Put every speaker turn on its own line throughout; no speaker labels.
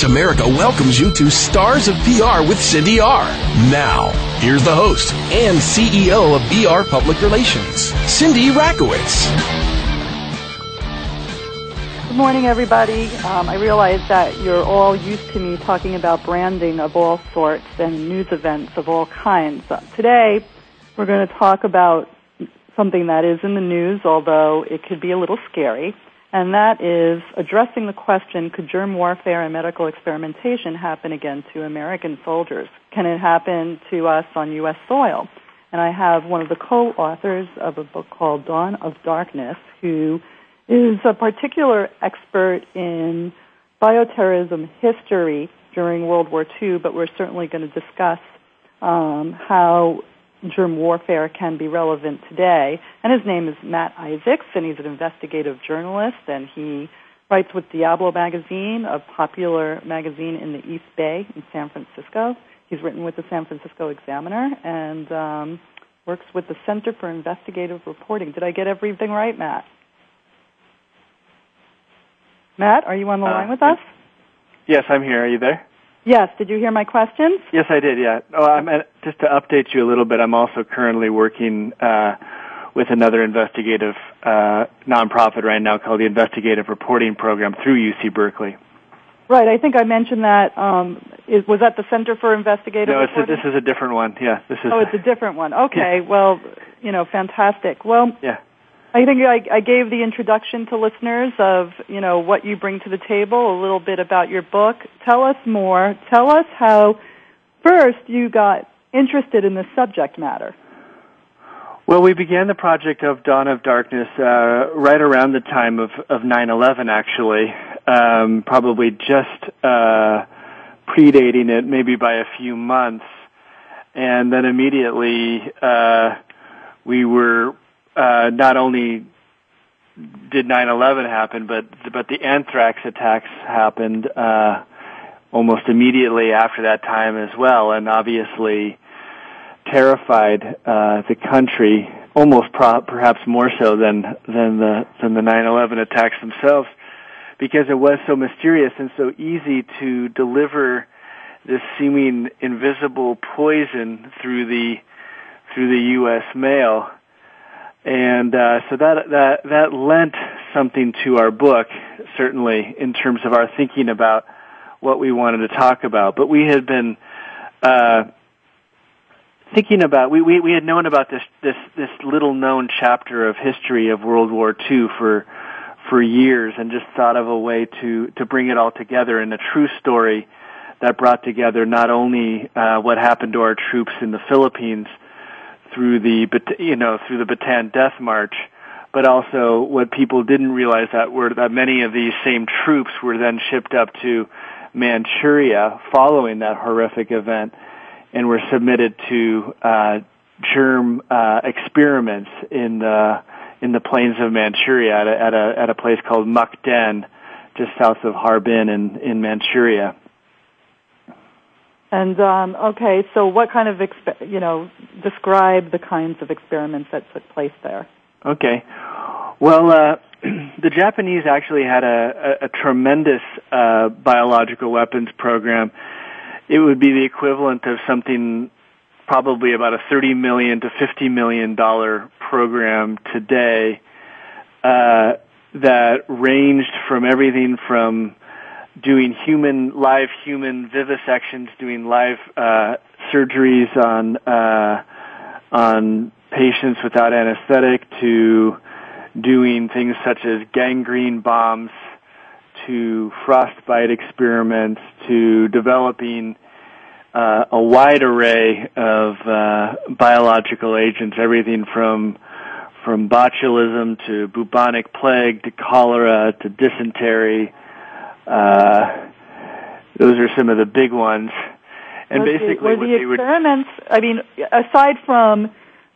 Voice America welcomes you to Stars of PR with Cindy R. Now, here's the host and CEO of VR Public Relations, Cindy Rakowitz.
Good morning, everybody. Um, I realize that you're all used to me talking about branding of all sorts and news events of all kinds. Today, we're going to talk about something that is in the news, although it could be a little scary and that is addressing the question, could germ warfare and medical experimentation happen again to American soldiers? Can it happen to us on U.S. soil? And I have one of the co-authors of a book called Dawn of Darkness, who is a particular expert in bioterrorism history during World War II, but we're certainly going to discuss um, how germ warfare can be relevant today. And his name is Matt Isaacs, and he's an investigative journalist, and he writes with Diablo Magazine, a popular magazine in the East Bay in San Francisco. He's written with the San Francisco Examiner and um, works with the Center for Investigative Reporting. Did I get everything right, Matt? Matt, are you on the uh, line with us?
Yes, I'm here. Are you there?
Yes. Did you hear my questions?
Yes, I did. Yeah. Oh, I'm at, just to update you a little bit. I'm also currently working uh, with another investigative uh, nonprofit right now called the Investigative Reporting Program through UC Berkeley.
Right. I think I mentioned that. Um, is, was that the Center for Investigative
no? No, this is a different one. Yeah, this is.
Oh, it's a different one. Okay. Yeah. Well, you know, fantastic. Well.
Yeah.
I think I, I, gave the introduction to listeners of, you know, what you bring to the table, a little bit about your book. Tell us more. Tell us how first you got interested in this subject matter.
Well, we began the project of Dawn of Darkness uh, right around the time of, of 9-11, actually, um, probably just uh, predating it maybe by a few months. And then immediately uh, we were uh, not only did 9/11 happen, but but the anthrax attacks happened uh, almost immediately after that time as well, and obviously terrified uh, the country almost pro- perhaps more so than than the than the 9/11 attacks themselves, because it was so mysterious and so easy to deliver this seeming invisible poison through the through the U.S. mail and uh, so that that that lent something to our book, certainly in terms of our thinking about what we wanted to talk about. But we had been uh, thinking about we, we we had known about this this this little known chapter of history of World War II for for years, and just thought of a way to to bring it all together in a true story that brought together not only uh, what happened to our troops in the Philippines through the you know through the Bataan Death March, but also what people didn't realize that were that many of these same troops were then shipped up to Manchuria following that horrific event, and were submitted to uh, germ uh, experiments in the in the plains of Manchuria at a, at a at a place called Mukden, just south of Harbin in in Manchuria.
And um, okay, so what kind of exp- you know describe the kinds of experiments that took place there?
Okay, well, uh, the Japanese actually had a, a, a tremendous uh, biological weapons program. It would be the equivalent of something probably about a thirty million to fifty million dollar program today uh, that ranged from everything from doing human live human vivisections, doing live uh, surgeries on uh, on patients without anesthetic, to doing things such as gangrene bombs, to frostbite experiments to developing uh, a wide array of uh, biological agents, everything from from botulism to bubonic plague to cholera to dysentery. Uh, those are some of the big ones. And
were
basically,
the, were the experiments? Would, I mean, aside from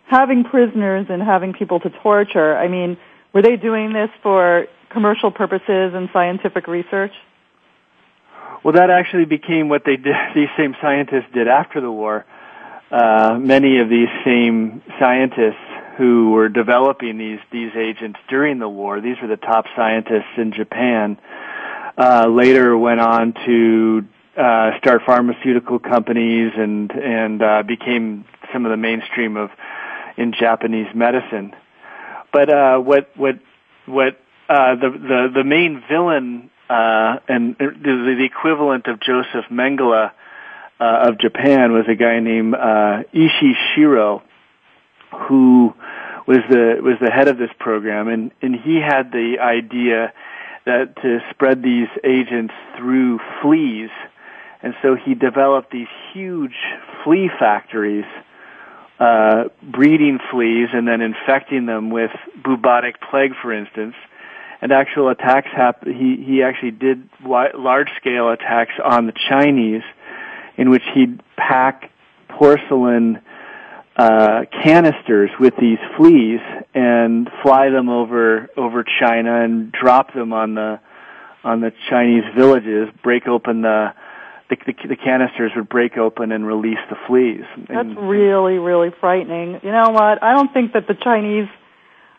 having prisoners and having people to torture, I mean, were they doing this for commercial purposes and scientific research?
Well, that actually became what they did. These same scientists did after the war. Uh, many of these same scientists who were developing these these agents during the war, these were the top scientists in Japan. Uh, later went on to uh, start pharmaceutical companies and and uh, became some of the mainstream of in Japanese medicine. But uh, what what what uh, the the the main villain uh, and the, the equivalent of Joseph Mengele uh, of Japan was a guy named uh, Ishii Shiro, who was the was the head of this program, and and he had the idea that to spread these agents through fleas, and so he developed these huge flea factories uh, breeding fleas and then infecting them with bubonic plague, for instance. And actual attacks happened. He he actually did large scale attacks on the Chinese, in which he'd pack porcelain uh, canisters with these fleas and fly them over over China and drop them on the on the Chinese villages. Break open the the, the, the canisters would break open and release the fleas.
That's really, really frightening. You know what? I don't think that the Chinese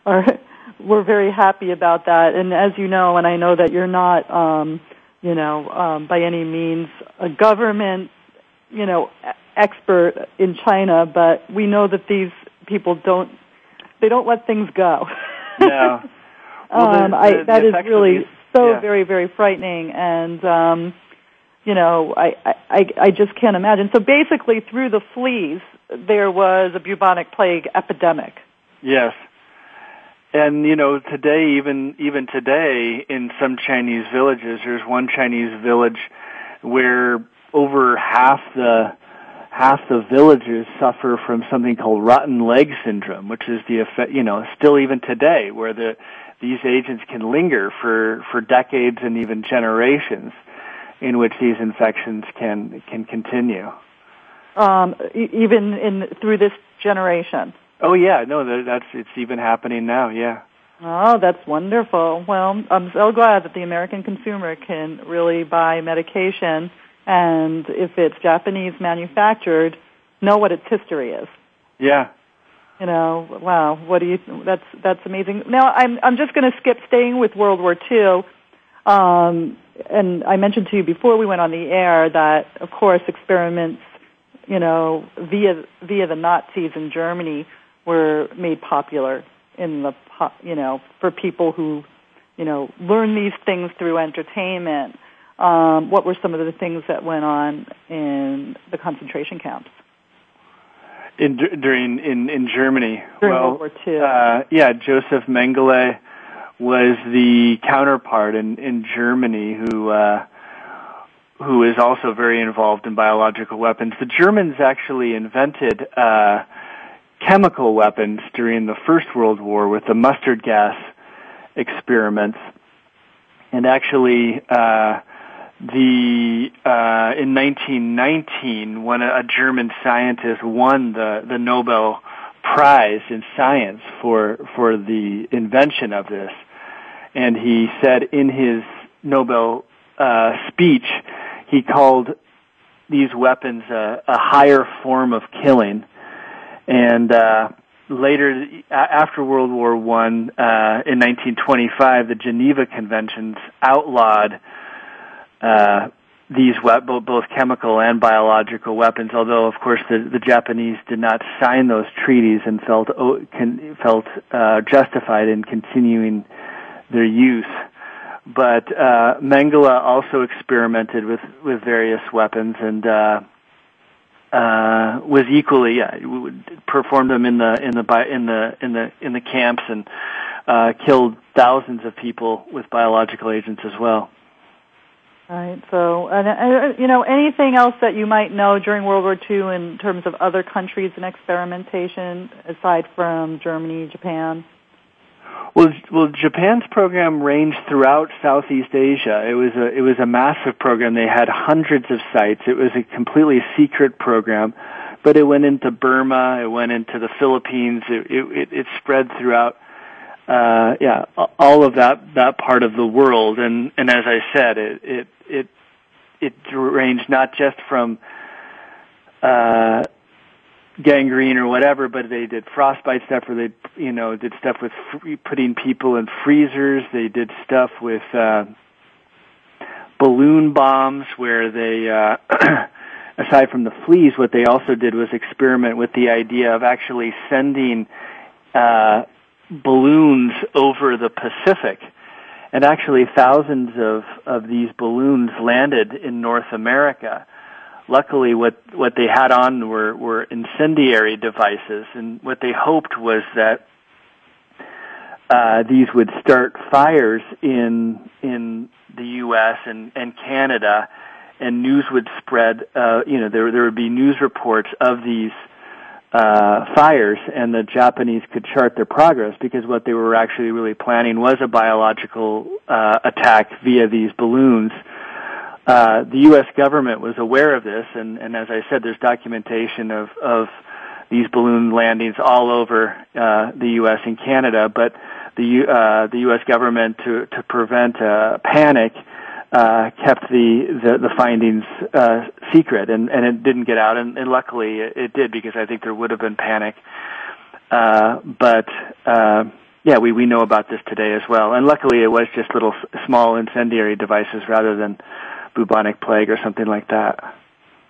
are were very happy about that. And as you know, and I know that you're not, um, you know, um, by any means a government, you know, expert in China, but we know that these people don't, they don't let things go.
Yeah.
Well, um, the, the, I, that is really these, so yeah. very, very frightening. And, um, you know, I, I, I just can't imagine. So basically, through the fleas, there was a bubonic plague epidemic.
Yes. And you know, today, even even today, in some Chinese villages, there's one Chinese village where over half the half the villages suffer from something called rotten leg syndrome, which is the effect. You know, still even today, where the these agents can linger for for decades and even generations in which these infections can can continue.
Um, even in through this generation.
Oh yeah, no, that's it's even happening now. Yeah.
Oh, that's wonderful. Well, I'm so glad that the American consumer can really buy medication, and if it's Japanese manufactured, know what its history is.
Yeah.
You know, wow. What do you? That's that's amazing. Now, I'm I'm just going to skip staying with World War II. Um, and I mentioned to you before we went on the air that, of course, experiments, you know, via via the Nazis in Germany were made popular in the, you know, for people who, you know, learn these things through entertainment. Um, what were some of the things that went on in the concentration camps?
In during in in Germany,
during
well,
World War II.
Uh, yeah, Joseph Mengele was the counterpart in, in Germany who uh, who is also very involved in biological weapons. The Germans actually invented uh, chemical weapons during the First World War with the mustard gas experiments, and actually. Uh, the uh, in 1919, when a, German scientist won the the Nobel Prize in science for for the invention of this, and he said in his Nobel uh, speech, he called these weapons a, a higher form of killing. And uh, later, after World War One, uh, in 1925, the Geneva Conventions outlawed uh, these we- both chemical and biological weapons. Although, of course, the, the Japanese did not sign those treaties and felt can, felt uh, justified in continuing their use. But uh, Mengele also experimented with, with various weapons and uh, uh, was equally yeah, performed them in the in the in the in the in the camps and uh, killed thousands of people with biological agents as well.
Right. So, and, uh, you know, anything else that you might know during World War II in terms of other countries and experimentation aside from Germany, Japan?
Well, well, Japan's program ranged throughout Southeast Asia. It was a it was a massive program. They had hundreds of sites. It was a completely secret program, but it went into Burma. It went into the Philippines. It it, it spread throughout uh, yeah, all of that that part of the world. And and as I said, it it it it ranged not just from uh, gangrene or whatever, but they did frostbite stuff, or they you know did stuff with free, putting people in freezers. They did stuff with uh, balloon bombs, where they. Uh, aside from the fleas, what they also did was experiment with the idea of actually sending uh, balloons over the Pacific. And actually thousands of, of these balloons landed in North America. Luckily what, what they had on were, were incendiary devices and what they hoped was that uh, these would start fires in in the U.S. and, and Canada, and news would spread. Uh, you know, there there would be news reports of these uh, fires, and the Japanese could chart their progress because what they were actually really planning was a biological uh, attack via these balloons. Uh, the U.S. government was aware of this, and, and as I said, there's documentation of, of these balloon landings all over uh, the U.S. and Canada. But the uh, the U.S. government, to to prevent a panic, uh, kept the, the, the findings uh, secret, and, and it didn't get out, and, and luckily it, did because I think there would have been panic. Uh, but uh, yeah, we we know about this today as well, and luckily it was just little small incendiary devices rather than bubonic plague or something like that.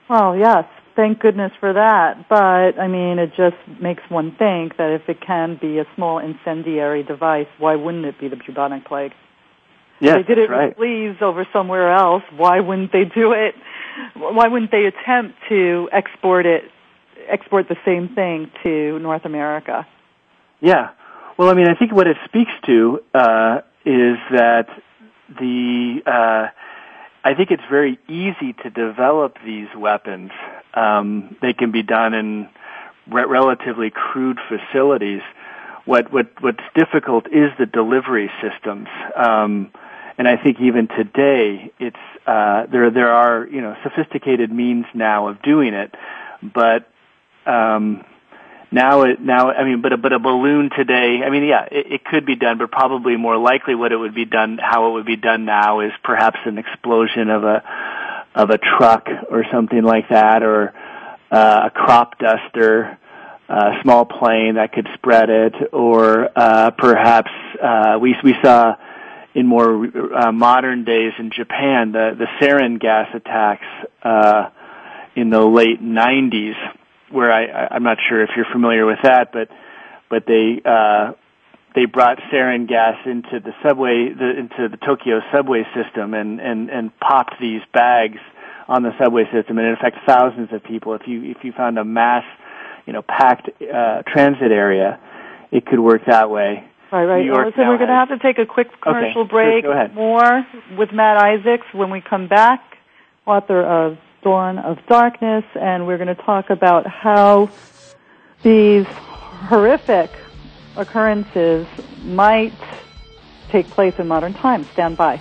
Oh yes, thank goodness for that. But I mean, it just makes one think that if it can be a small incendiary device, why wouldn't it be the bubonic plague?
Yes,
they did it
right.
with fleas over somewhere else. Why wouldn't they do it? Why wouldn't they attempt to export it, export the same thing to North America?
Yeah. Well, I mean, I think what it speaks to uh, is that the uh, I think it's very easy to develop these weapons. Um, they can be done in re- relatively crude facilities. What what what's difficult is the delivery systems. Um, and I think even today, it's uh, there. There are you know sophisticated means now of doing it, but um, now it now I mean, but a, but a balloon today. I mean, yeah, it, it could be done, but probably more likely what it would be done, how it would be done now, is perhaps an explosion of a of a truck or something like that, or uh, a crop duster a small plane that could spread it, or uh, perhaps uh, we we saw in more uh, modern days in Japan, the, the sarin gas attacks uh, in the late 90s, where I, I'm not sure if you're familiar with that, but but they uh, they brought sarin gas into the subway the, into the Tokyo subway system and and and popped these bags on the subway system, and it affected thousands of people. If you if you found a mass, you know, packed uh, transit area, it could work that way.
Right, right.
New York
we're going to have to take a quick commercial
Okay, sure,
break.
go ahead.
More with Matt Isaacs when we come back, author of Dawn of Darkness, and we're going to talk about how these horrific occurrences might take place in modern times. Stand by.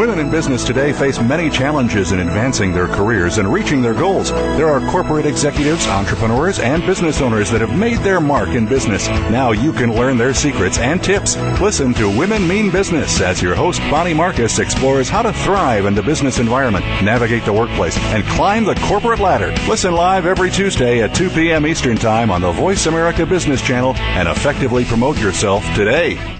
Women in business today face many challenges in advancing their careers and reaching their goals. There are corporate executives, entrepreneurs, and business owners that have made their mark in business. Now you can learn their secrets and tips. Listen to Women Mean Business as your host, Bonnie Marcus, explores how to thrive in the business environment, navigate the workplace, and climb the corporate ladder. Listen live every Tuesday at 2 p.m. Eastern Time on the Voice America Business Channel and effectively promote yourself today.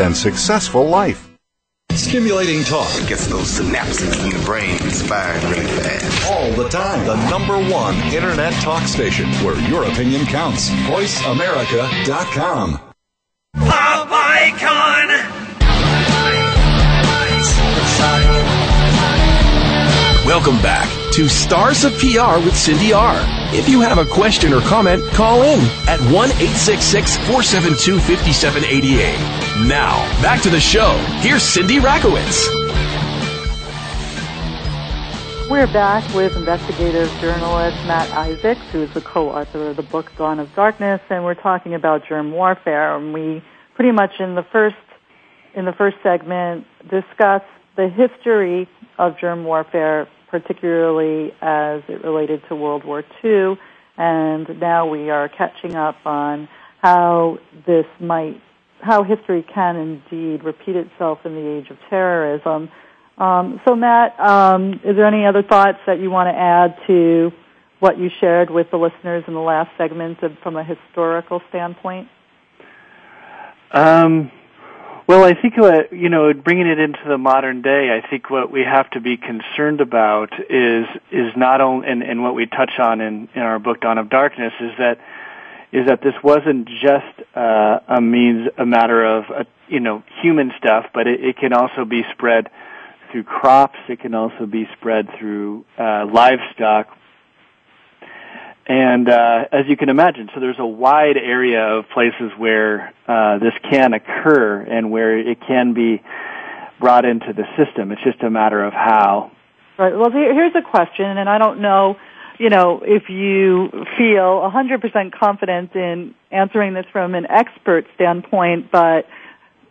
and successful life.
Stimulating talk.
Gets those synapses in the brain firing really fast.
All the time. The number one internet talk station where your opinion counts. VoiceAmerica.com.
Pop icon!
Welcome back to Stars of PR with Cindy R. If you have a question or comment, call in at 1 866 472 5788. Now, back to the show. Here's Cindy Rakowitz.
We're back with investigative journalist Matt Isaacs, who is the co-author of the book Dawn of Darkness, and we're talking about germ warfare. And we pretty much in the first in the first segment discussed the history of germ warfare, particularly as it related to World War II, and now we are catching up on how this might, how history can indeed repeat itself in the age of terrorism. Um, so, Matt, um, is there any other thoughts that you want to add to what you shared with the listeners in the last segment of, from a historical standpoint?
Um, well, I think what, you know, bringing it into the modern day, I think what we have to be concerned about is is not only and, and what we touch on in, in our book Dawn of Darkness is that is that this wasn't just uh, a means a matter of uh, you know human stuff, but it, it can also be spread through crops. It can also be spread through uh, livestock. And uh, as you can imagine, so there's a wide area of places where uh, this can occur and where it can be brought into the system. It's just a matter of how.
Right. Well, here's a question, and I don't know, you know, if you feel 100% confident in answering this from an expert standpoint, but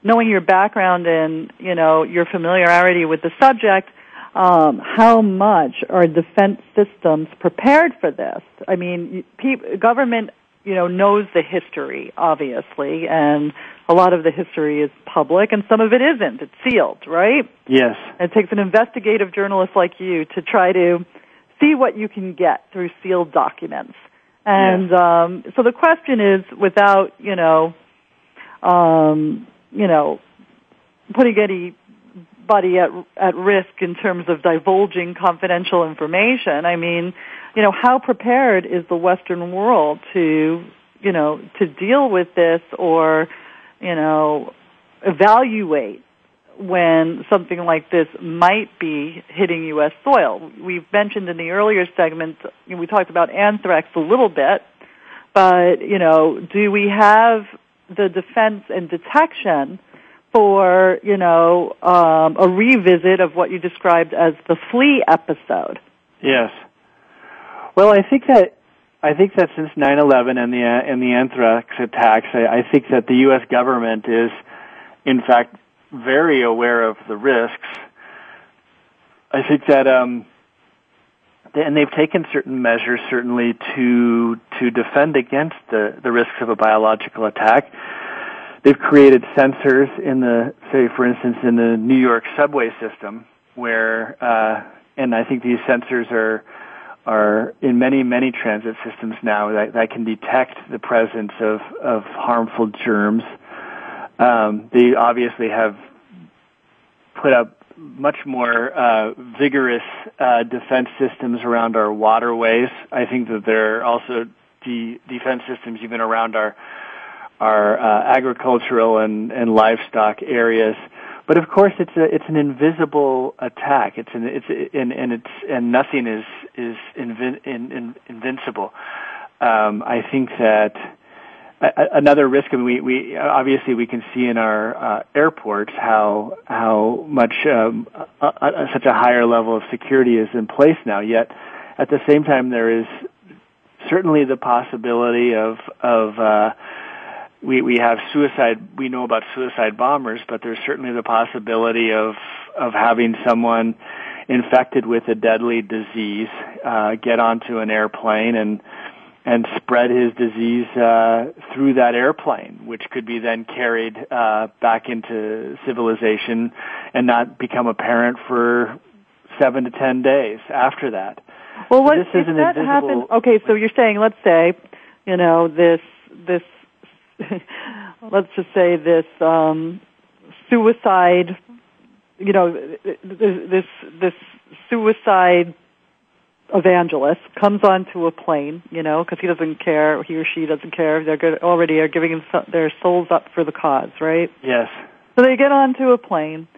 knowing your background and, you know, your familiarity with the subject, um, how much are defense systems prepared for this? I mean, pe- government, you know, knows the history, obviously, and a lot of the history is public, and some of it isn't. It's sealed, right?
Yes.
It takes an investigative journalist like you to try to see what you can get through sealed documents. And
yes.
um, so the question is, without you know, um, you know, putting any anybody at at risk in terms of divulging confidential information. I mean, you know, how prepared is the Western world to, you know, to deal with this or, you know, evaluate when something like this might be hitting U.S. soil. We've mentioned in the earlier segment, we talked about anthrax a little bit, but, you know, do we have the defense and detection for, you know, um, a revisit of what you described as the flea episode.
Yes. Well, I think that I think that since 9/11 and the and the anthrax attacks, I, I think that the U.S. government is, in fact, very aware of the risks. I think that, um, and they've taken certain measures certainly to to defend against the the risks of a biological attack they've created sensors in the, say, for instance, in the New York subway system, where, uh, and I think these sensors are are in many many transit systems now that, that can detect the presence of of harmful germs. Um, they obviously have put up much more uh, vigorous uh, defense systems around our waterways. I think that there are also de- defense systems even around our our uh, agricultural and, and livestock areas. But of course, it's a it's an invisible attack. It's an it's and and it's and nothing is is invin, in, in, invincible. Um, I think that another risk, I mean, we, we obviously we can see in our uh, airports how how much um, a, a, such a higher level of security is in place now. Yet, at the same time, there is certainly the possibility of of uh, we we have suicide. We know about suicide bombers, but there's certainly the possibility of of having someone infected with a deadly disease uh, get onto an airplane and and spread his disease uh, through that airplane, which could be then carried uh, back into civilization and not become apparent for seven to ten days after that.
Well, what, so this is that invisible... Okay, so you're saying, let's say, you know, this this, let's just say this um, suicide, you know, this this suicide evangelist comes onto a plane, you know, because he doesn't care, he or she doesn't care. They're good, already are giving their souls up for the cause, right?
Yes.
So they get onto a plane,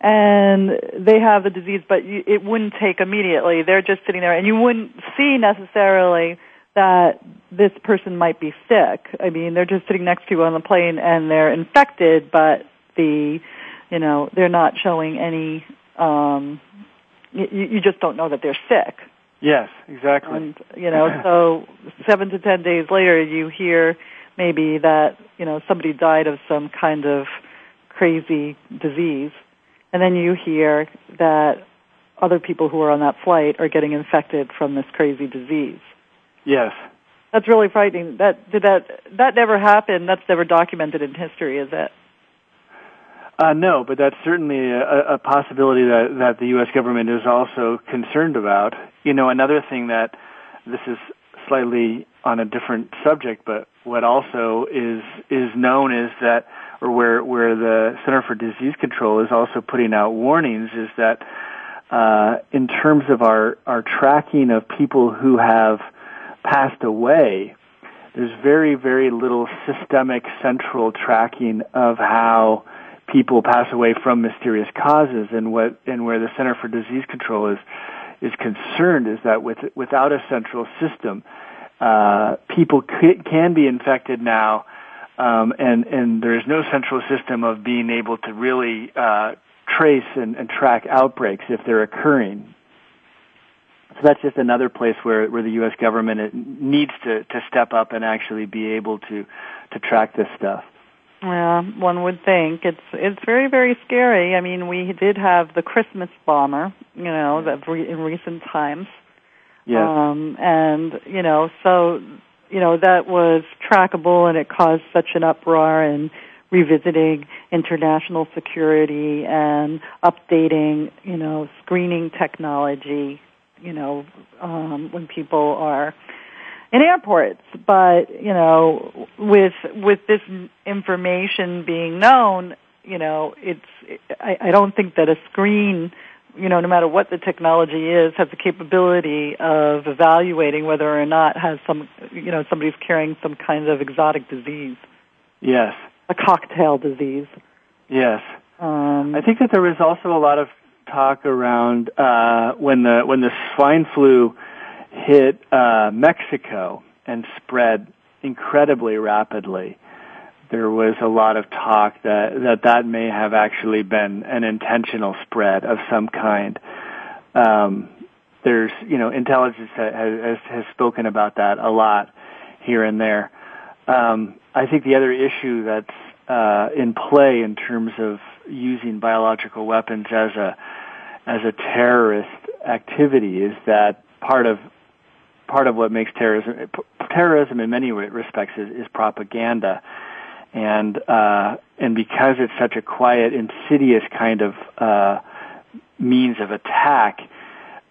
and they have the disease, but it wouldn't take immediately. They're just sitting there, and you wouldn't see necessarily that this person might be sick. I mean, they're just sitting next to you on the plane, and they're infected, but the, you know, they're not showing any. Um, you, you just don't know that they're sick.
Yes, exactly.
And you know, so seven to ten days later, you hear maybe that you know somebody died of some kind of crazy disease, and then you hear that other people who are on that flight are getting infected from this crazy disease.
Yes.
That's really frightening. That did that that never happened. That's never documented in history, is it?
Uh, no, but that's certainly a, a possibility that, that the U.S. government is also concerned about. You know, another thing that this is slightly on a different subject, but what also is is known is that, or where where the Center for Disease Control is also putting out warnings is that uh, in terms of our our tracking of people who have passed away, there's very very little systemic central tracking of how people pass away from mysterious causes and what and where the Center for Disease Control is is concerned is that with without a central system, uh, people c- can be infected now, um, and and there is no central system of being able to really uh, trace and, and track outbreaks if they're occurring. So that's just another place where, where the U.S. government needs to, to step up and actually be able to, to track this stuff.
Yeah, one would think it's it's very very scary. I mean, we did have the Christmas bomber, you know, that re- in recent times.
Yeah.
Um, and you know, so you know that was trackable, and it caused such an uproar and revisiting international security and updating, you know, screening technology. You know, um, when people are in airports. But you know, with with this information being known, you know, it's I, I don't think that a screen, you know, no matter what the technology is, has the capability of evaluating whether or not has some, you know, somebody's carrying some kind of exotic disease.
Yes.
A cocktail disease.
Yes.
Um,
I think that there was also a lot of talk around uh, when the when the swine flu hit uh, Mexico and spread incredibly rapidly. There was a lot of talk that, that that may have actually been an intentional spread of some kind. Um, there's, you know, intelligence has, has, spoken about that a lot here and there. Um, I think the other issue that's uh, in play in terms of using biological weapons as a as a terrorist activity is that part of part of what makes terrorism terrorism in many respects is, is propaganda, and uh, and because it's such a quiet, insidious kind of uh, means of attack,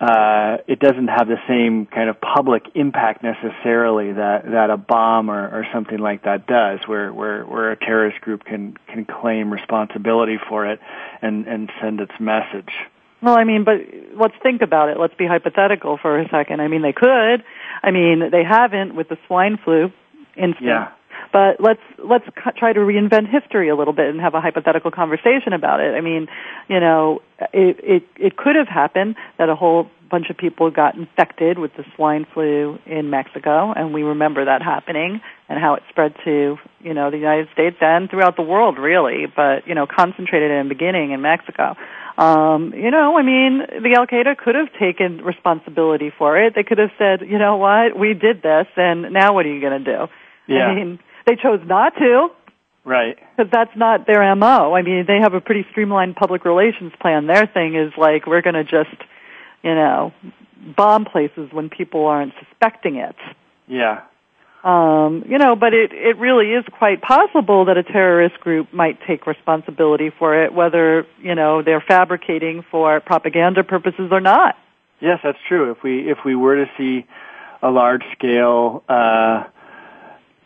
uh, it doesn't have the same kind of public impact necessarily that, that a bomb or, or something like that does, where, where, where a terrorist group can, can claim responsibility for it and, and send its message.
Well, I mean, but let's think about it. Let's be hypothetical for a second. I mean, they could. I mean, they haven't with the swine flu instance.
Yeah.
But let's let's try to reinvent history a little bit and have a hypothetical conversation about it. I mean, you know, it it it could have happened that a whole bunch of people got infected with the swine flu in Mexico, and we remember that happening and how it spread to you know the United States and throughout the world, really. But you know, concentrated in the beginning in Mexico. Um, you know, I mean, the Al Qaeda could have taken responsibility for it. They could have said, you know what, we did this, and now what are you going to do?
Yeah.
I mean, they chose not to.
Right.
Because that's not their MO. I mean, they have a pretty streamlined public relations plan. Their thing is like, we're going to just, you know, bomb places when people aren't suspecting it.
Yeah.
Um, you know, but it, it really is quite possible that a terrorist group might take responsibility for it, whether, you know, they're fabricating for propaganda purposes or not.
Yes, that's true. If we, if we were to see a large scale, uh,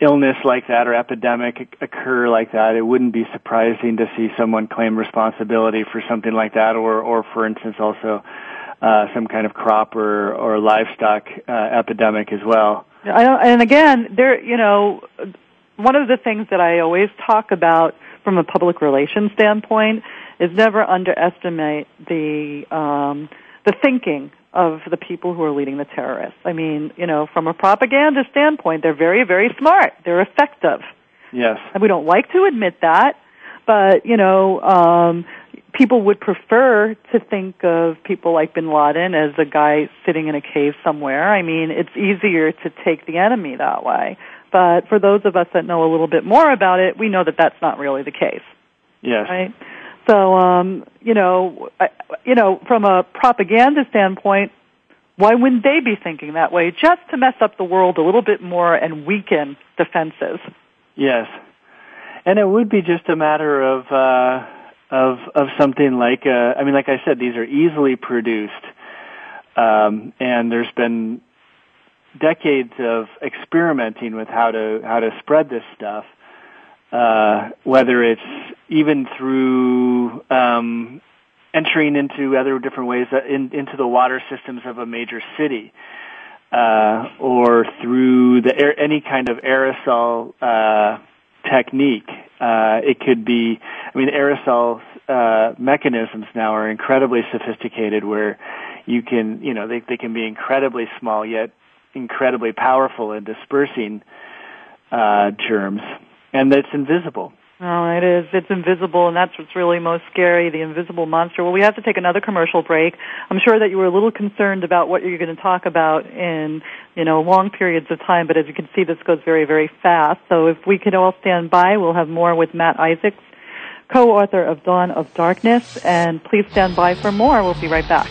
illness like that or epidemic occur like that, it wouldn't be surprising to see someone claim responsibility for something like that, or, or for instance, also uh, some kind of crop or or livestock uh, epidemic as well.
I don't, and again, there, you know, one of the things that I always talk about from a public relations standpoint is never underestimate the um, the thinking of the people who are leading the terrorists. I mean, you know, from a propaganda standpoint, they're very, very smart. They're effective.
Yes.
And we don't like to admit that, but, you know, um, people would prefer to think of people like bin Laden as a guy sitting in a cave somewhere. I mean, it's easier to take the enemy that way. But for those of us that know a little bit more about it, we know that that's not really the case.
Yes.
Right? So, um, you know, I, you know, from a propaganda standpoint, why wouldn't they be thinking that way? Just to mess up the world a little bit more and weaken defenses.
Yes, and it would be just a matter of uh, of of something like, uh, I mean, like I said, these are easily produced, um, and there's been decades of experimenting with how to how to spread this stuff uh, whether it's even through um, entering into other different ways in, into the water systems of a major city, uh, or through the air, any kind of aerosol uh, technique. Uh, it could be, I mean, aerosol uh, mechanisms now are incredibly sophisticated, where you can, you know, they they can be incredibly small yet incredibly powerful in dispersing uh, germs and it's invisible.
Oh, it is. It's invisible, and that's what's really most scary, the invisible monster. Well, we have to take another commercial break. I'm sure that you were a little concerned about what you're going to talk about in, you know, long periods of time, but as you can see, this goes very, very fast. So if we could all stand by, we'll have more with Matt Isaacs, co-author of Dawn of Darkness, and please stand by for more. We'll be right back.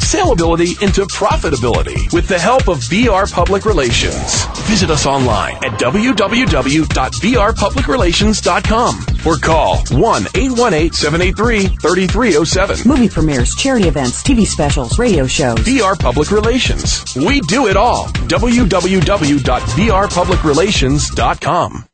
saleability into profitability with the help of VR Public Relations. Visit us online at www.vrpublicrelations.com or call 1-818-783-3307.
Movie premieres, charity events, TV specials, radio shows.
VR Public Relations. We do it all. www.vrpublicrelations.com.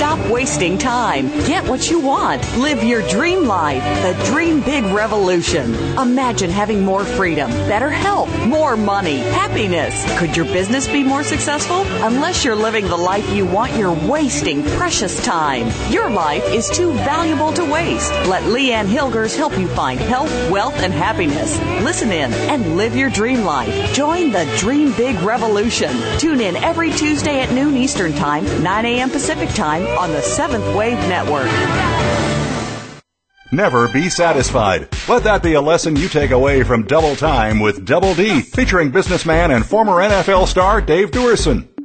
Stop wasting time. Get what you want. Live your dream life. The Dream Big Revolution. Imagine having more freedom, better health, more money, happiness. Could your business be more successful? Unless you're living the life you want, you're wasting precious time. Your life is too valuable to waste. Let Leanne Hilgers help you find health, wealth, and happiness. Listen in and live your dream life. Join the Dream Big Revolution. Tune in every Tuesday at noon Eastern Time, 9 a.m. Pacific Time on the Seventh Wave Network.
Never be satisfied. Let that be a lesson you take away from Double Time with Double D, featuring businessman and former NFL star Dave Duerson.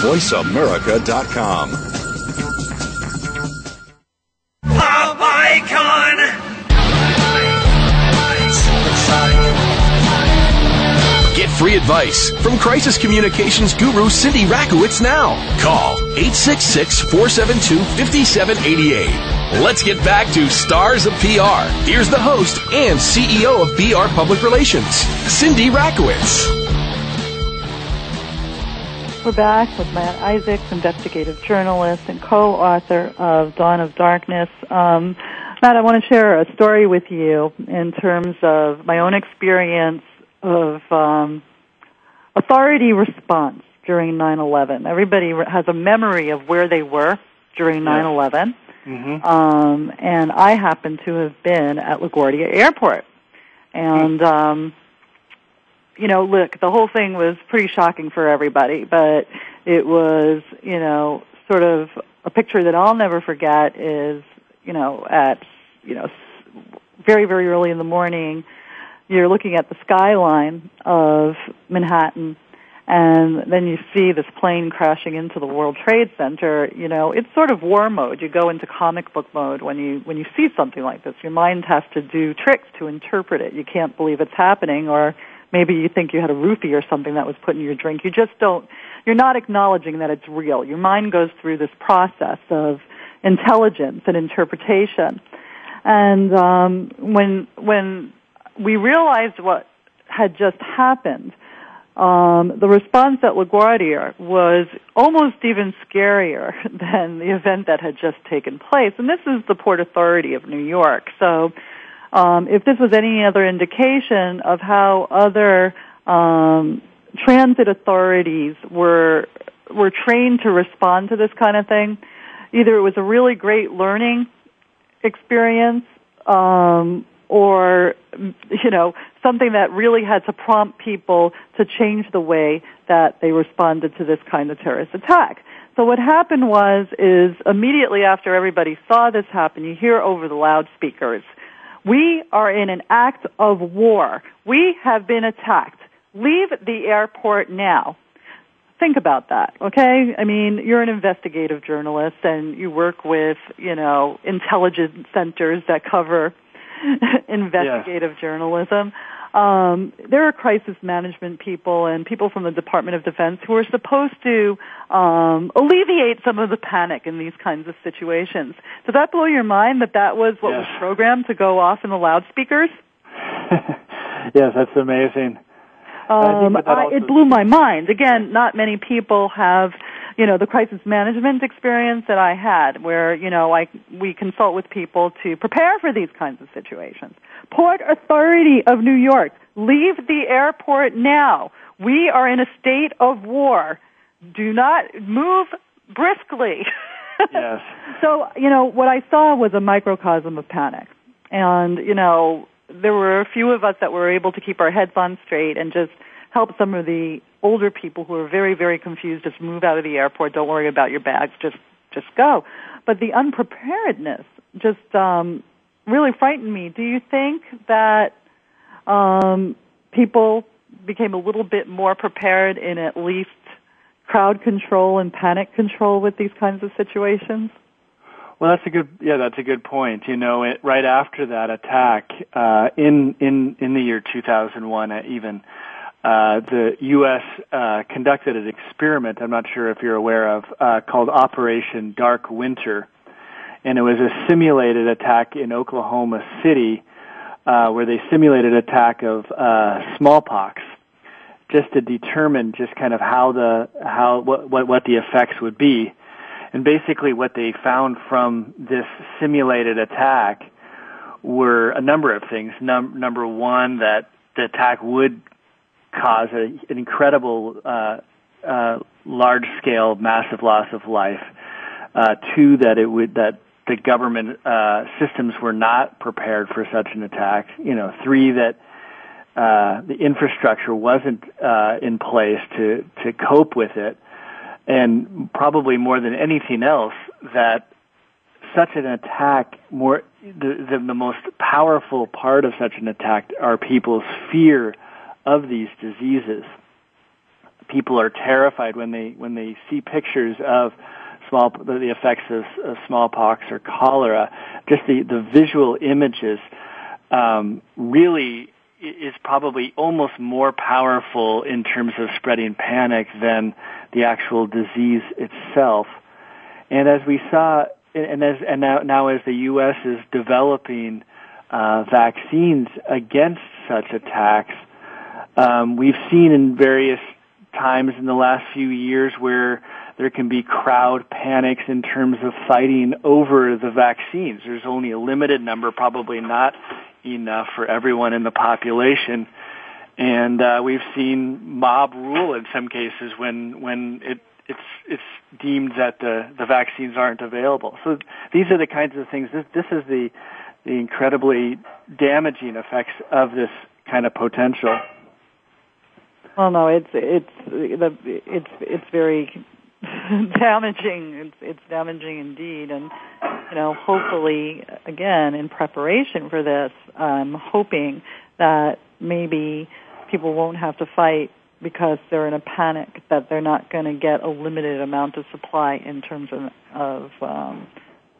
VoiceAmerica.com.
Pop icon!
Get free advice from crisis communications guru Cindy Rakowitz now. Call 866-472-5788. Let's get back to Stars of PR. Here's the host and CEO of VR Public Relations, Cindy Rakowitz.
We're back with Matt Isaacs, investigative journalist and co-author of Dawn of Darkness. Um, Matt, I want to share a story with you in terms of my own experience of um, authority response during 9/11. Everybody has a memory of where they were during 9/11,
Mm-hmm.
um, and I happen to have been at LaGuardia Airport, and um, you know, look, the whole thing was pretty shocking for everybody, but it was, you know, sort of a picture that I'll never forget is, you know, at, you know, very, very early in the morning, you're looking at the skyline of Manhattan and then you see this plane crashing into the World Trade Center, you know, it's sort of war mode. You go into comic book mode when you when you see something like this. Your mind has to do tricks to interpret it. You can't believe it's happening or maybe you think you had a roofie or something that was put in your drink. You just don't you're not acknowledging that it's real. Your mind goes through this process of intelligence and interpretation. And um when when we realized what had just happened, um, the response at LaGuardia was almost even scarier than the event that had just taken place. And this is the Port Authority of New York. So um, if this was any other indication of how other um, transit authorities were were trained to respond to this kind of thing, either it was a really great learning experience um, or you know something that really had to prompt people to change the way that they responded to this kind of terrorist attack. So what happened was is immediately after everybody saw this happen, you hear over the loudspeakers, we are in an act of war. We have been attacked. Leave the airport now. Think about that, okay? I mean, you're an investigative journalist and you work with, you know, intelligence centers that cover investigative journalism. Um, there are crisis management people and people from the Department of Defense who are supposed to um, alleviate some of the panic in these kinds of situations. Does that blow your mind that that was what was programmed to go off in the loudspeakers?
yes, that's amazing.
Um, I, it blew my mind. Again, not many people have, you know, the crisis management experience that I had, where you know, I we consult with people to prepare for these kinds of situations. Port Authority of New York, leave the airport now. We are in a state of war. Do not move briskly.
Yes.
So, you know, what I saw was a microcosm of panic. And, you know, there were a few of us that were able to keep our heads on straight and just help some of the older people who are very, very confused just move out of the airport. Don't worry about your bags. Just, just go. But the unpreparedness just, um, really frightened me. Do you think that, um, people became a little bit more prepared in at least crowd control and panic control with these kinds of situations?
Well, that's a good yeah, that's a good point. You know, it, right after that attack uh, in in in the year 2001, uh, even uh, the U.S. Uh, conducted an experiment. I'm not sure if you're aware of uh, called Operation Dark Winter, and it was a simulated attack in Oklahoma City, uh, where they simulated attack of uh, smallpox, just to determine just kind of how the how what what, what the effects would be and basically what they found from this simulated attack were a number of things. Num- number one, that the attack would cause a, an incredible, uh, uh, large scale, massive loss of life. Uh, two, that it would, that the government, uh, systems were not prepared for such an attack. You know, three, that, uh, the infrastructure wasn't, uh, in place to, to cope with it and probably more than anything else that such an attack more the, the, the most powerful part of such an attack are people's fear of these diseases people are terrified when they when they see pictures of small the effects of, of smallpox or cholera just the the visual images um, really is probably almost more powerful in terms of spreading panic than the actual disease itself. And as we saw, and as and now, now as the U.S. is developing uh, vaccines against such attacks, um, we've seen in various times in the last few years where there can be crowd panics in terms of fighting over the vaccines. There's only a limited number, probably not enough for everyone in the population. And uh, we've seen mob rule in some cases when when it it's it's deemed that the the vaccines aren't available. So these are the kinds of things. This this is the the incredibly damaging effects of this kind of potential.
Well, no, it's it's it's it's very damaging. It's it's damaging indeed, and you know, hopefully, again, in preparation for this, I'm hoping that maybe people won't have to fight because they're in a panic that they're not going to get a limited amount of supply in terms of, of um,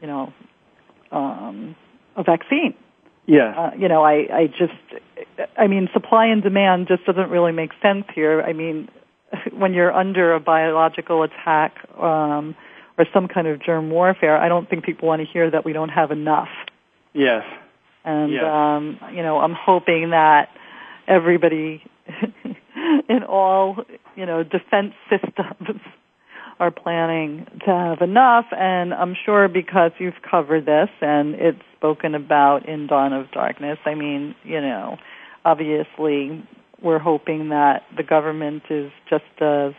you know, um, a vaccine.
Yeah.
Uh, you know, I, I just, I mean, supply and demand just doesn't really make sense here. I mean, when you're under a biological attack um, or some kind of germ warfare, I don't think people want to hear that we don't have enough.
Yes.
And
yes.
um, you know, I'm hoping that everybody in all you know defense systems are planning to have enough and I'm sure because you've covered this and it's spoken about in Dawn of Darkness, I mean, you know, obviously we're hoping that the government is just as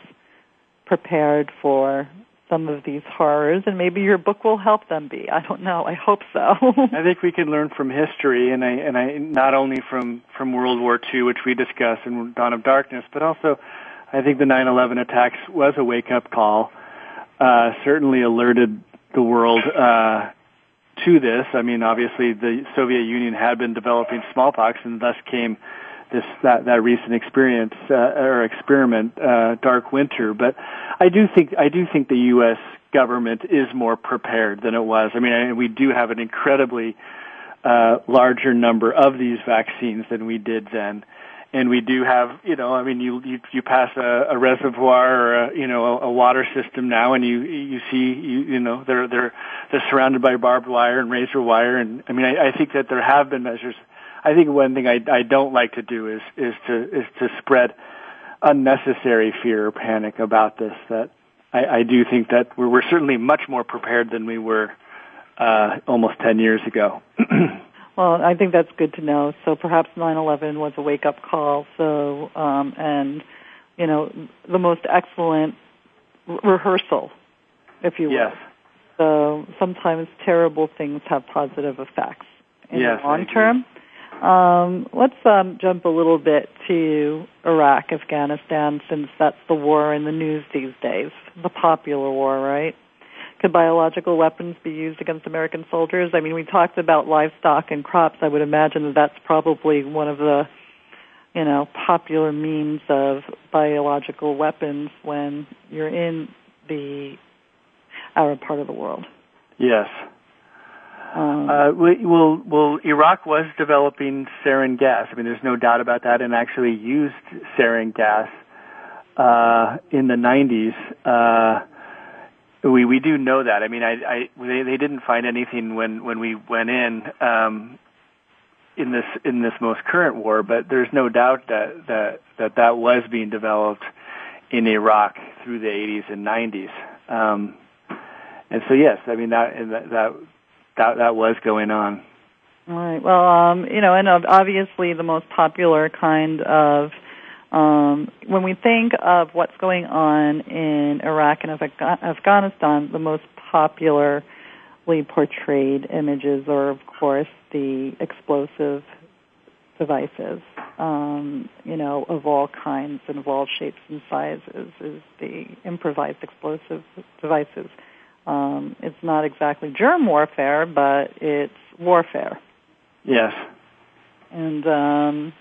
prepared for some of these horrors and maybe your book will help them be. I don't know. I hope so.
I think we can learn from history and I and I not only from from World War II which we discuss in Dawn of Darkness, but also I think the 9/11 attacks was a wake-up call. Uh certainly alerted the world uh to this. I mean, obviously the Soviet Union had been developing smallpox and thus came this that that recent experience uh, or experiment, uh, Dark Winter. But I do think I do think the U.S. government is more prepared than it was. I mean, I, we do have an incredibly uh, larger number of these vaccines than we did then. And we do have, you know, I mean, you you, you pass a, a reservoir or a, you know a, a water system now, and you you see, you you know, they're they're they're surrounded by barbed wire and razor wire, and I mean, I, I think that there have been measures I think one thing I, I don't like to do is is to is to spread unnecessary fear or panic about this. That I, I do think that we're, we're certainly much more prepared than we were uh, almost ten years ago.
well, I think that's good to know. So perhaps 9/11 was a wake up call. So um, and you know the most excellent rehearsal, if you will.
Yes.
So sometimes terrible things have positive effects in
yes,
the long term. Um, let's um, jump a little bit to Iraq, Afghanistan, since that's the war in the news these days, the popular war, right? Could biological weapons be used against American soldiers? I mean, we talked about livestock and crops. I would imagine that that's probably one of the, you know, popular means of biological weapons when you're in the Arab part of the world.
Yes,
Um,
uh, well, well, Iraq was developing sarin gas. I mean, there's no doubt about that, and actually used sarin gas uh, in the 90s. Uh, we we do know that. I mean, I, I they they didn't find anything when when we went in um, in this in this most current war, but there's no doubt that that that that was being developed in Iraq through the 80s and 90s. Um, and so yes, I mean that that that that, was going on.
All right. Well, um, you know, and obviously the most popular kind of um, when we think of what's going on in Iraq and Afghanistan, the most popularly portrayed images are, of course, the explosive devices, um, you know, of all kinds and of all shapes and sizes, is the improvised explosive devices. Um, it's not exactly germ warfare, but it's warfare.
Yes.
And um,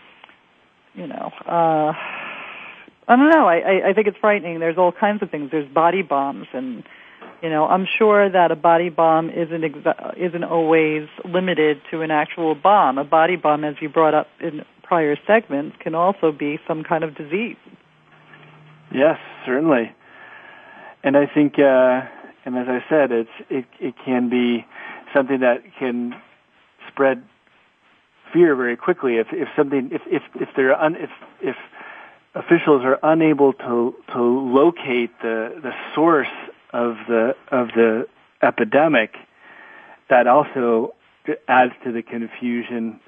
you know, uh, I don't know. I, I think it's frightening. There's all kinds of things. There's body bombs, and you know, I'm sure that a body bomb isn't exa- isn't always limited to an actual bomb. A body bomb, as you brought up in prior segments, can also be some kind of disease.
Yes, certainly. And I think, uh, and as I said, it's it it can be something that can spread fear very quickly if if something if if if they're un, if if officials are unable to to locate the the source of the of the epidemic that also adds to the confusion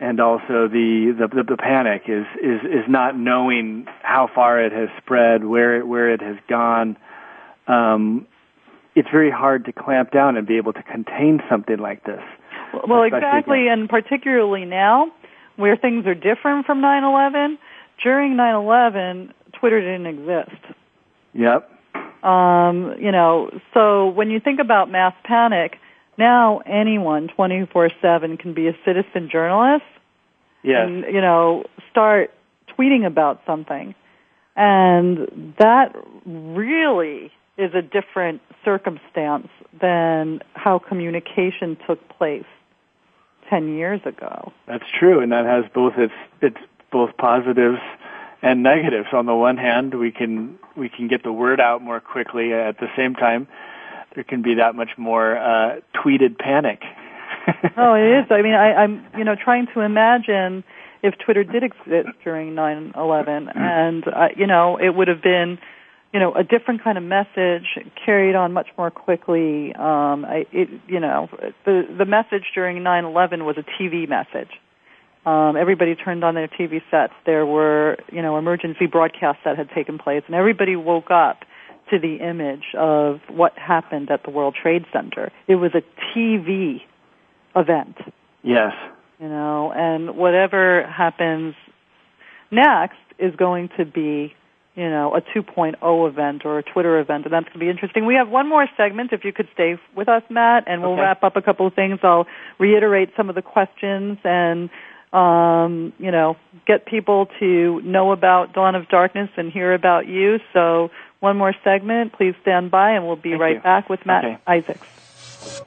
and also the, the the, panic is is is not knowing how far it has spread where it, where it has gone. Um, it's very hard to clamp down and be able to contain something like this
well, exactly, and particularly now, where things are different from 9/11. During 9/11, Twitter didn't exist.
Yep.
Um, you know, so when you think about mass panic, now anyone 24/7 can be a citizen journalist.
Yes.
And you know, start tweeting about something. And that really is a different circumstance than how communication took place 10 years ago.
That's true, and that has both its its both positives and negatives. On the one hand, we can we can get the word out more quickly. At the same time, there can be that much more uh, tweeted panic.
oh, it is. I mean, I, I'm you know trying to imagine if Twitter did exist during 9/11, mm. and uh, you know it would have been you know, a different kind of message carried on much more quickly. Um, I, it, you know, the the message during 9/11 was a TV message. Um, everybody turned on their TV sets. There were, you know, emergency broadcasts that had taken place, and everybody woke up to the image of what happened at the World Trade Center. It was a TV event.
Yes.
You know, and whatever happens next is going to be you know, a 2.0 event or a Twitter event, and that's going to be interesting. We have one more segment, if you could stay with us, Matt, and we'll
okay.
wrap up a couple of things. I'll reiterate some of the questions and, um, you know, get people to know about Dawn of Darkness and hear about you. So one more segment. Please stand by, and we'll be
Thank
right
you.
back with Matt
okay.
Isaacs.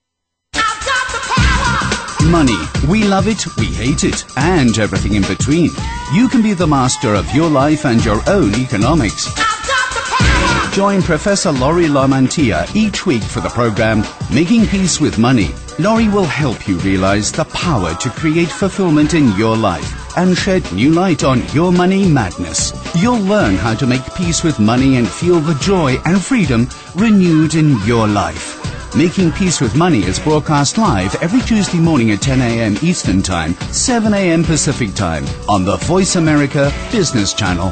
Money. We love it, we hate it, and everything in between. You can be the master of your life and your own economics. Join Professor Laurie Lamantia each week for the program Making Peace with Money. Laurie will help you realize the power to create fulfillment in your life and shed new light on your money madness. You'll learn how to make peace with money and feel the joy and freedom renewed in your life. Making Peace with Money is broadcast live every Tuesday morning at 10 a.m. Eastern Time, 7 a.m. Pacific Time on the Voice America Business Channel.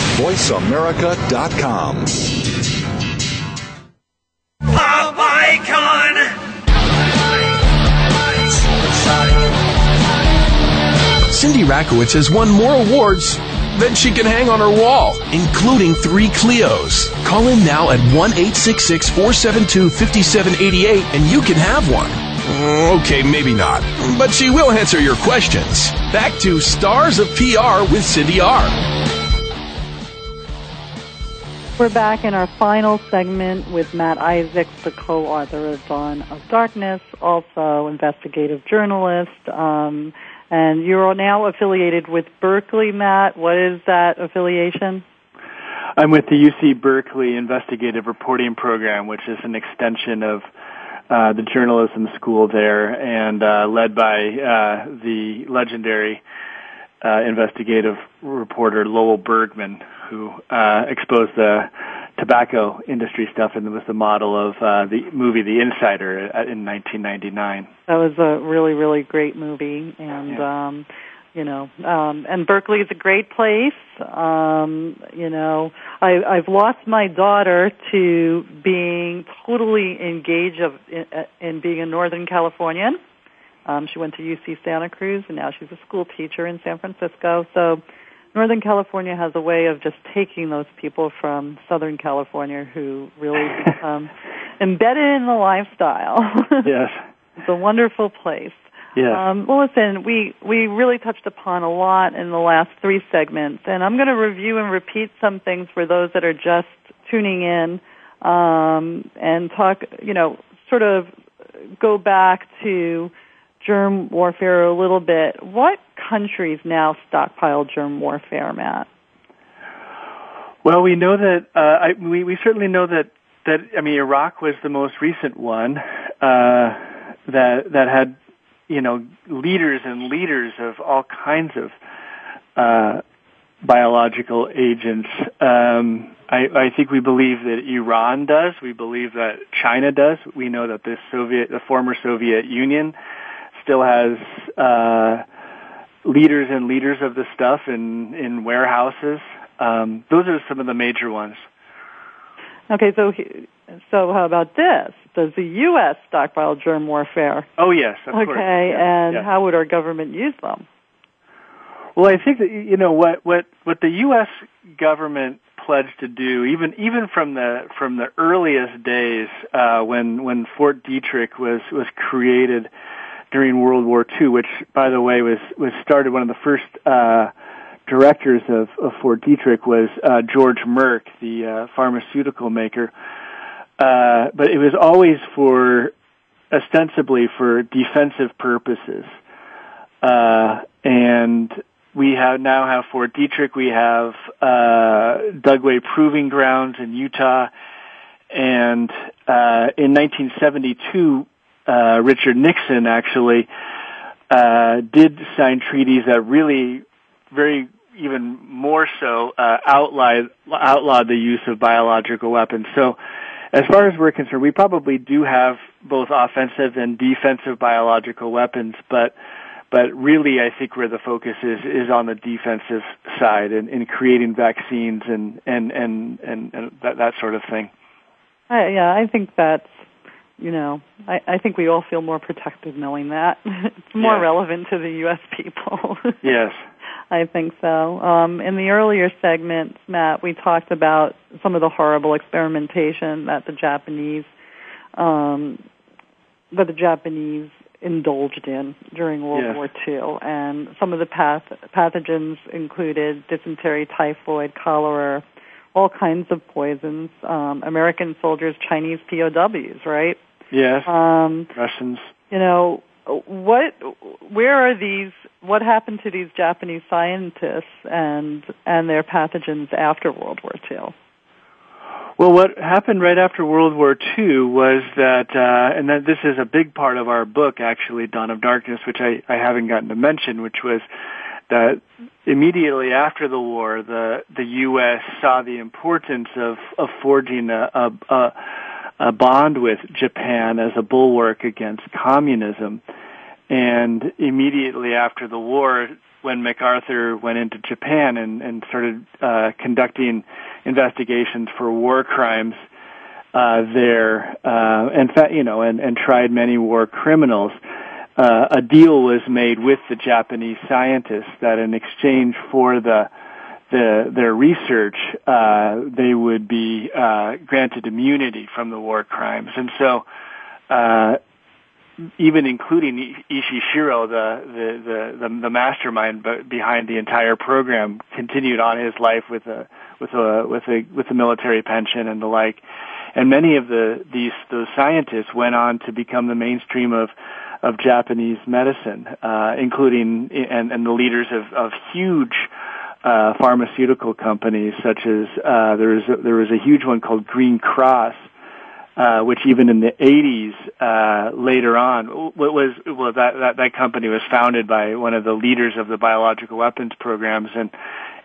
VoiceAmerica.com.
Pop icon.
Cindy Rakowitz has won more awards than she can hang on her wall, including three Clios. Call in now at 1 866 472 5788 and you can have one. Mm, okay, maybe not, but she will answer your questions. Back to Stars of PR with Cindy R.
We're back in our final segment with Matt Isaacs, the co-author of Dawn of Darkness, also investigative journalist. Um, and you're now affiliated with Berkeley, Matt. What is that affiliation?
I'm with the UC Berkeley Investigative Reporting Program, which is an extension of uh, the journalism school there, and uh, led by uh, the legendary uh, investigative reporter Lowell Bergman, who uh, exposed the tobacco industry stuff and was the model of uh, the movie The Insider in 1999.
That was a really, really great movie, and yeah. um, you know, um, and Berkeley is a great place. Um, you know, I, I've lost my daughter to being totally engaged of in, in being a Northern Californian. Um, she went to UC Santa Cruz, and now she's a school teacher in San Francisco. So Northern California has a way of just taking those people from Southern California who really become embedded in the lifestyle.
yes.
It's a wonderful place.
Yeah.
Um, well, listen, we, we really touched upon a lot in the last three segments, and I'm going to review and repeat some things for those that are just tuning in um, and talk, you know, sort of go back to germ warfare a little bit. What countries now stockpile germ warfare, Matt?
Well, we know that uh, I, we we certainly know that that I mean Iraq was the most recent one uh, that that had you know leaders and leaders of all kinds of uh, biological agents. Um, I, I think we believe that Iran does. We believe that China does. We know that the Soviet, the former Soviet Union, still has uh, leaders and leaders of the stuff in in warehouses. Um, those are some of the major ones.
Okay, so so how about this? Does the U.S. stockpile germ warfare?
Oh yes, of
okay,
course.
And
yeah.
how would our government use them?
Well, I think that you know what what what the U.S. government pledged to do, even even from the from the earliest days uh, when when Fort Detrick was was created during World War II, which, by the way, was was started. One of the first uh, directors of, of Fort Detrick was uh, George Merck, the uh, pharmaceutical maker. Uh, but it was always for ostensibly for defensive purposes. Uh, and we have now have Fort Detrick. We have uh, Dugway Proving Grounds in Utah. And uh, in 1972, uh, Richard Nixon actually uh, did sign treaties that really very even more so uh, outlawed outlawed the use of biological weapons. So, as far as we're concerned, we probably do have both offensive and defensive biological weapons, but but really, I think where the focus is is on the defensive side and in creating vaccines and and and and, and that, that sort of thing.
I, yeah, I think that's you know, I, I think we all feel more protected knowing that. it's more
yes.
relevant to the U.S. people.
yes.
I think so. Um, in the earlier segments, Matt, we talked about some of the horrible experimentation that the Japanese, um, that the Japanese indulged in during World
yes.
War II, and some of the path- pathogens included dysentery, typhoid, cholera, all kinds of poisons. Um, American soldiers, Chinese POWs, right?
Yes.
Um,
Russians.
You know, what? Where are these? What happened to these Japanese scientists and and their pathogens after World War II?
Well, what happened right after World War II was that, uh, and that this is a big part of our book, actually, Dawn of Darkness, which I, I haven't gotten to mention, which was that immediately after the war, the the U.S. saw the importance of of forging a, a, a a bond with Japan as a bulwark against communism. And immediately after the war, when MacArthur went into Japan and, and started uh, conducting investigations for war crimes uh, there, uh, and you know, and, and tried many war criminals, uh, a deal was made with the Japanese scientists that in exchange for the the, their research, uh, they would be uh, granted immunity from the war crimes, and so uh, even including Ishii Shiro, the the the, the, mastermind behind the entire program, continued on his life with a with a with a with a military pension and the like. And many of the these those scientists went on to become the mainstream of of Japanese medicine, uh, including and, and the leaders of, of huge uh, pharmaceutical companies, such as uh, there was a, there was a huge one called Green Cross, uh, which even in the 80s uh, later on was well that, that that company was founded by one of the leaders of the biological weapons programs. And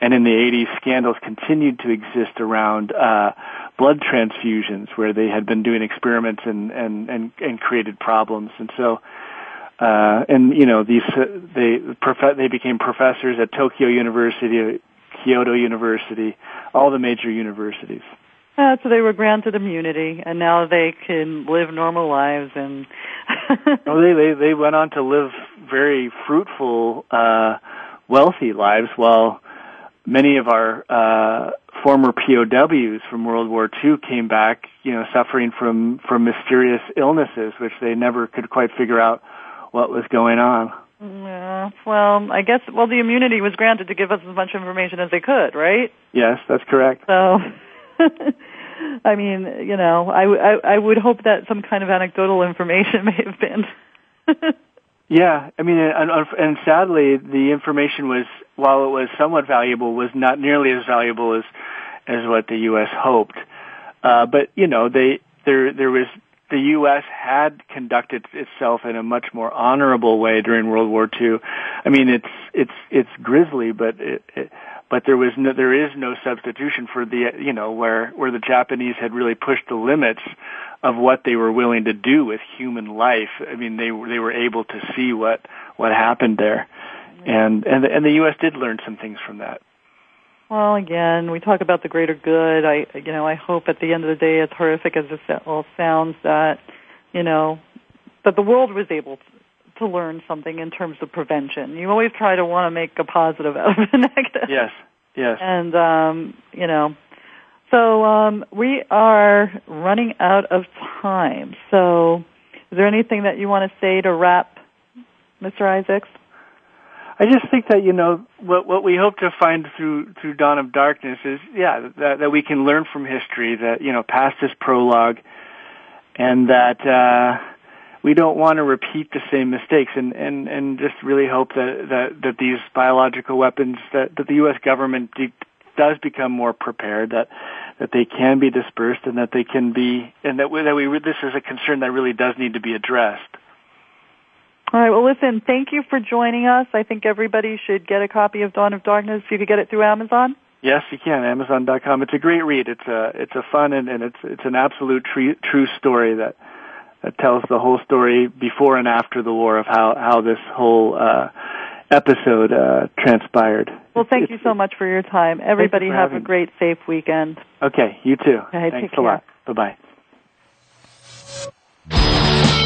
and in the 80s scandals continued to exist around uh, blood transfusions where they had been doing experiments and and and, and created problems. And so uh, and you know these uh, they prof- they became professors at Tokyo University, Kyoto University, all the major universities.
Uh, so they were granted immunity, and now they can live normal lives. And
they, they they went on to live very fruitful, uh, wealthy lives, while many of our uh, former POWs from World War II came back, you know, suffering from from mysterious illnesses, which they never could quite figure out what was going on.
Yeah, well, I guess well the immunity was granted to give us as much information as they could, right?
Yes, that's correct.
So I mean, you know, I, I, I would hope that some kind of anecdotal information may have been.
yeah, I mean, and, and sadly, the information was, while it was somewhat valuable, was not nearly as valuable as as what the U.S. hoped. Uh, but you know, they there there was the U.S. had conducted itself in a much more honorable way during World War II. I mean, it's it's it's grisly, but it, it, but there was no, there is no substitution for the you know where where the Japanese had really pushed the limits of what they were willing to do with human life. I mean, they they were able to see what what happened there, and and the, and the U.S. did learn some things from that.
Well, again, we talk about the greater good. I, you know, I hope at the end of the day, as horrific as this all sounds, that, you know, that the world was able to learn something in terms of prevention. You always try to want to make a positive out of a negative.
Yes, yes.
And, um, you know, so um, we are running out of time. So is there anything that you want to say to wrap, Mr. Isaacs?
I just think that you know what what we hope to find through through Dawn of Darkness is yeah that that we can learn from history that you know past is prologue, and that uh, we don't want to repeat the same mistakes and and and just really hope that that that these biological weapons that that the U.S. government de- does become more prepared that that they can be dispersed and that they can be and that we, that we this is a concern that really does need to be addressed.
All right. Well, listen, thank you for joining us. I think everybody should get a copy of Dawn of Darkness. You could get it through Amazon.
Yes, you can. Amazon.com. It's a great read. It's a it's a fun and, and it's it's an absolute true true story that that tells the whole story before and after the war of how how this whole uh, episode uh, transpired.
Well, thank you so much for your time. Everybody have a great, safe weekend.
Okay, you too.
Okay,
Thanks a lot. Bye bye.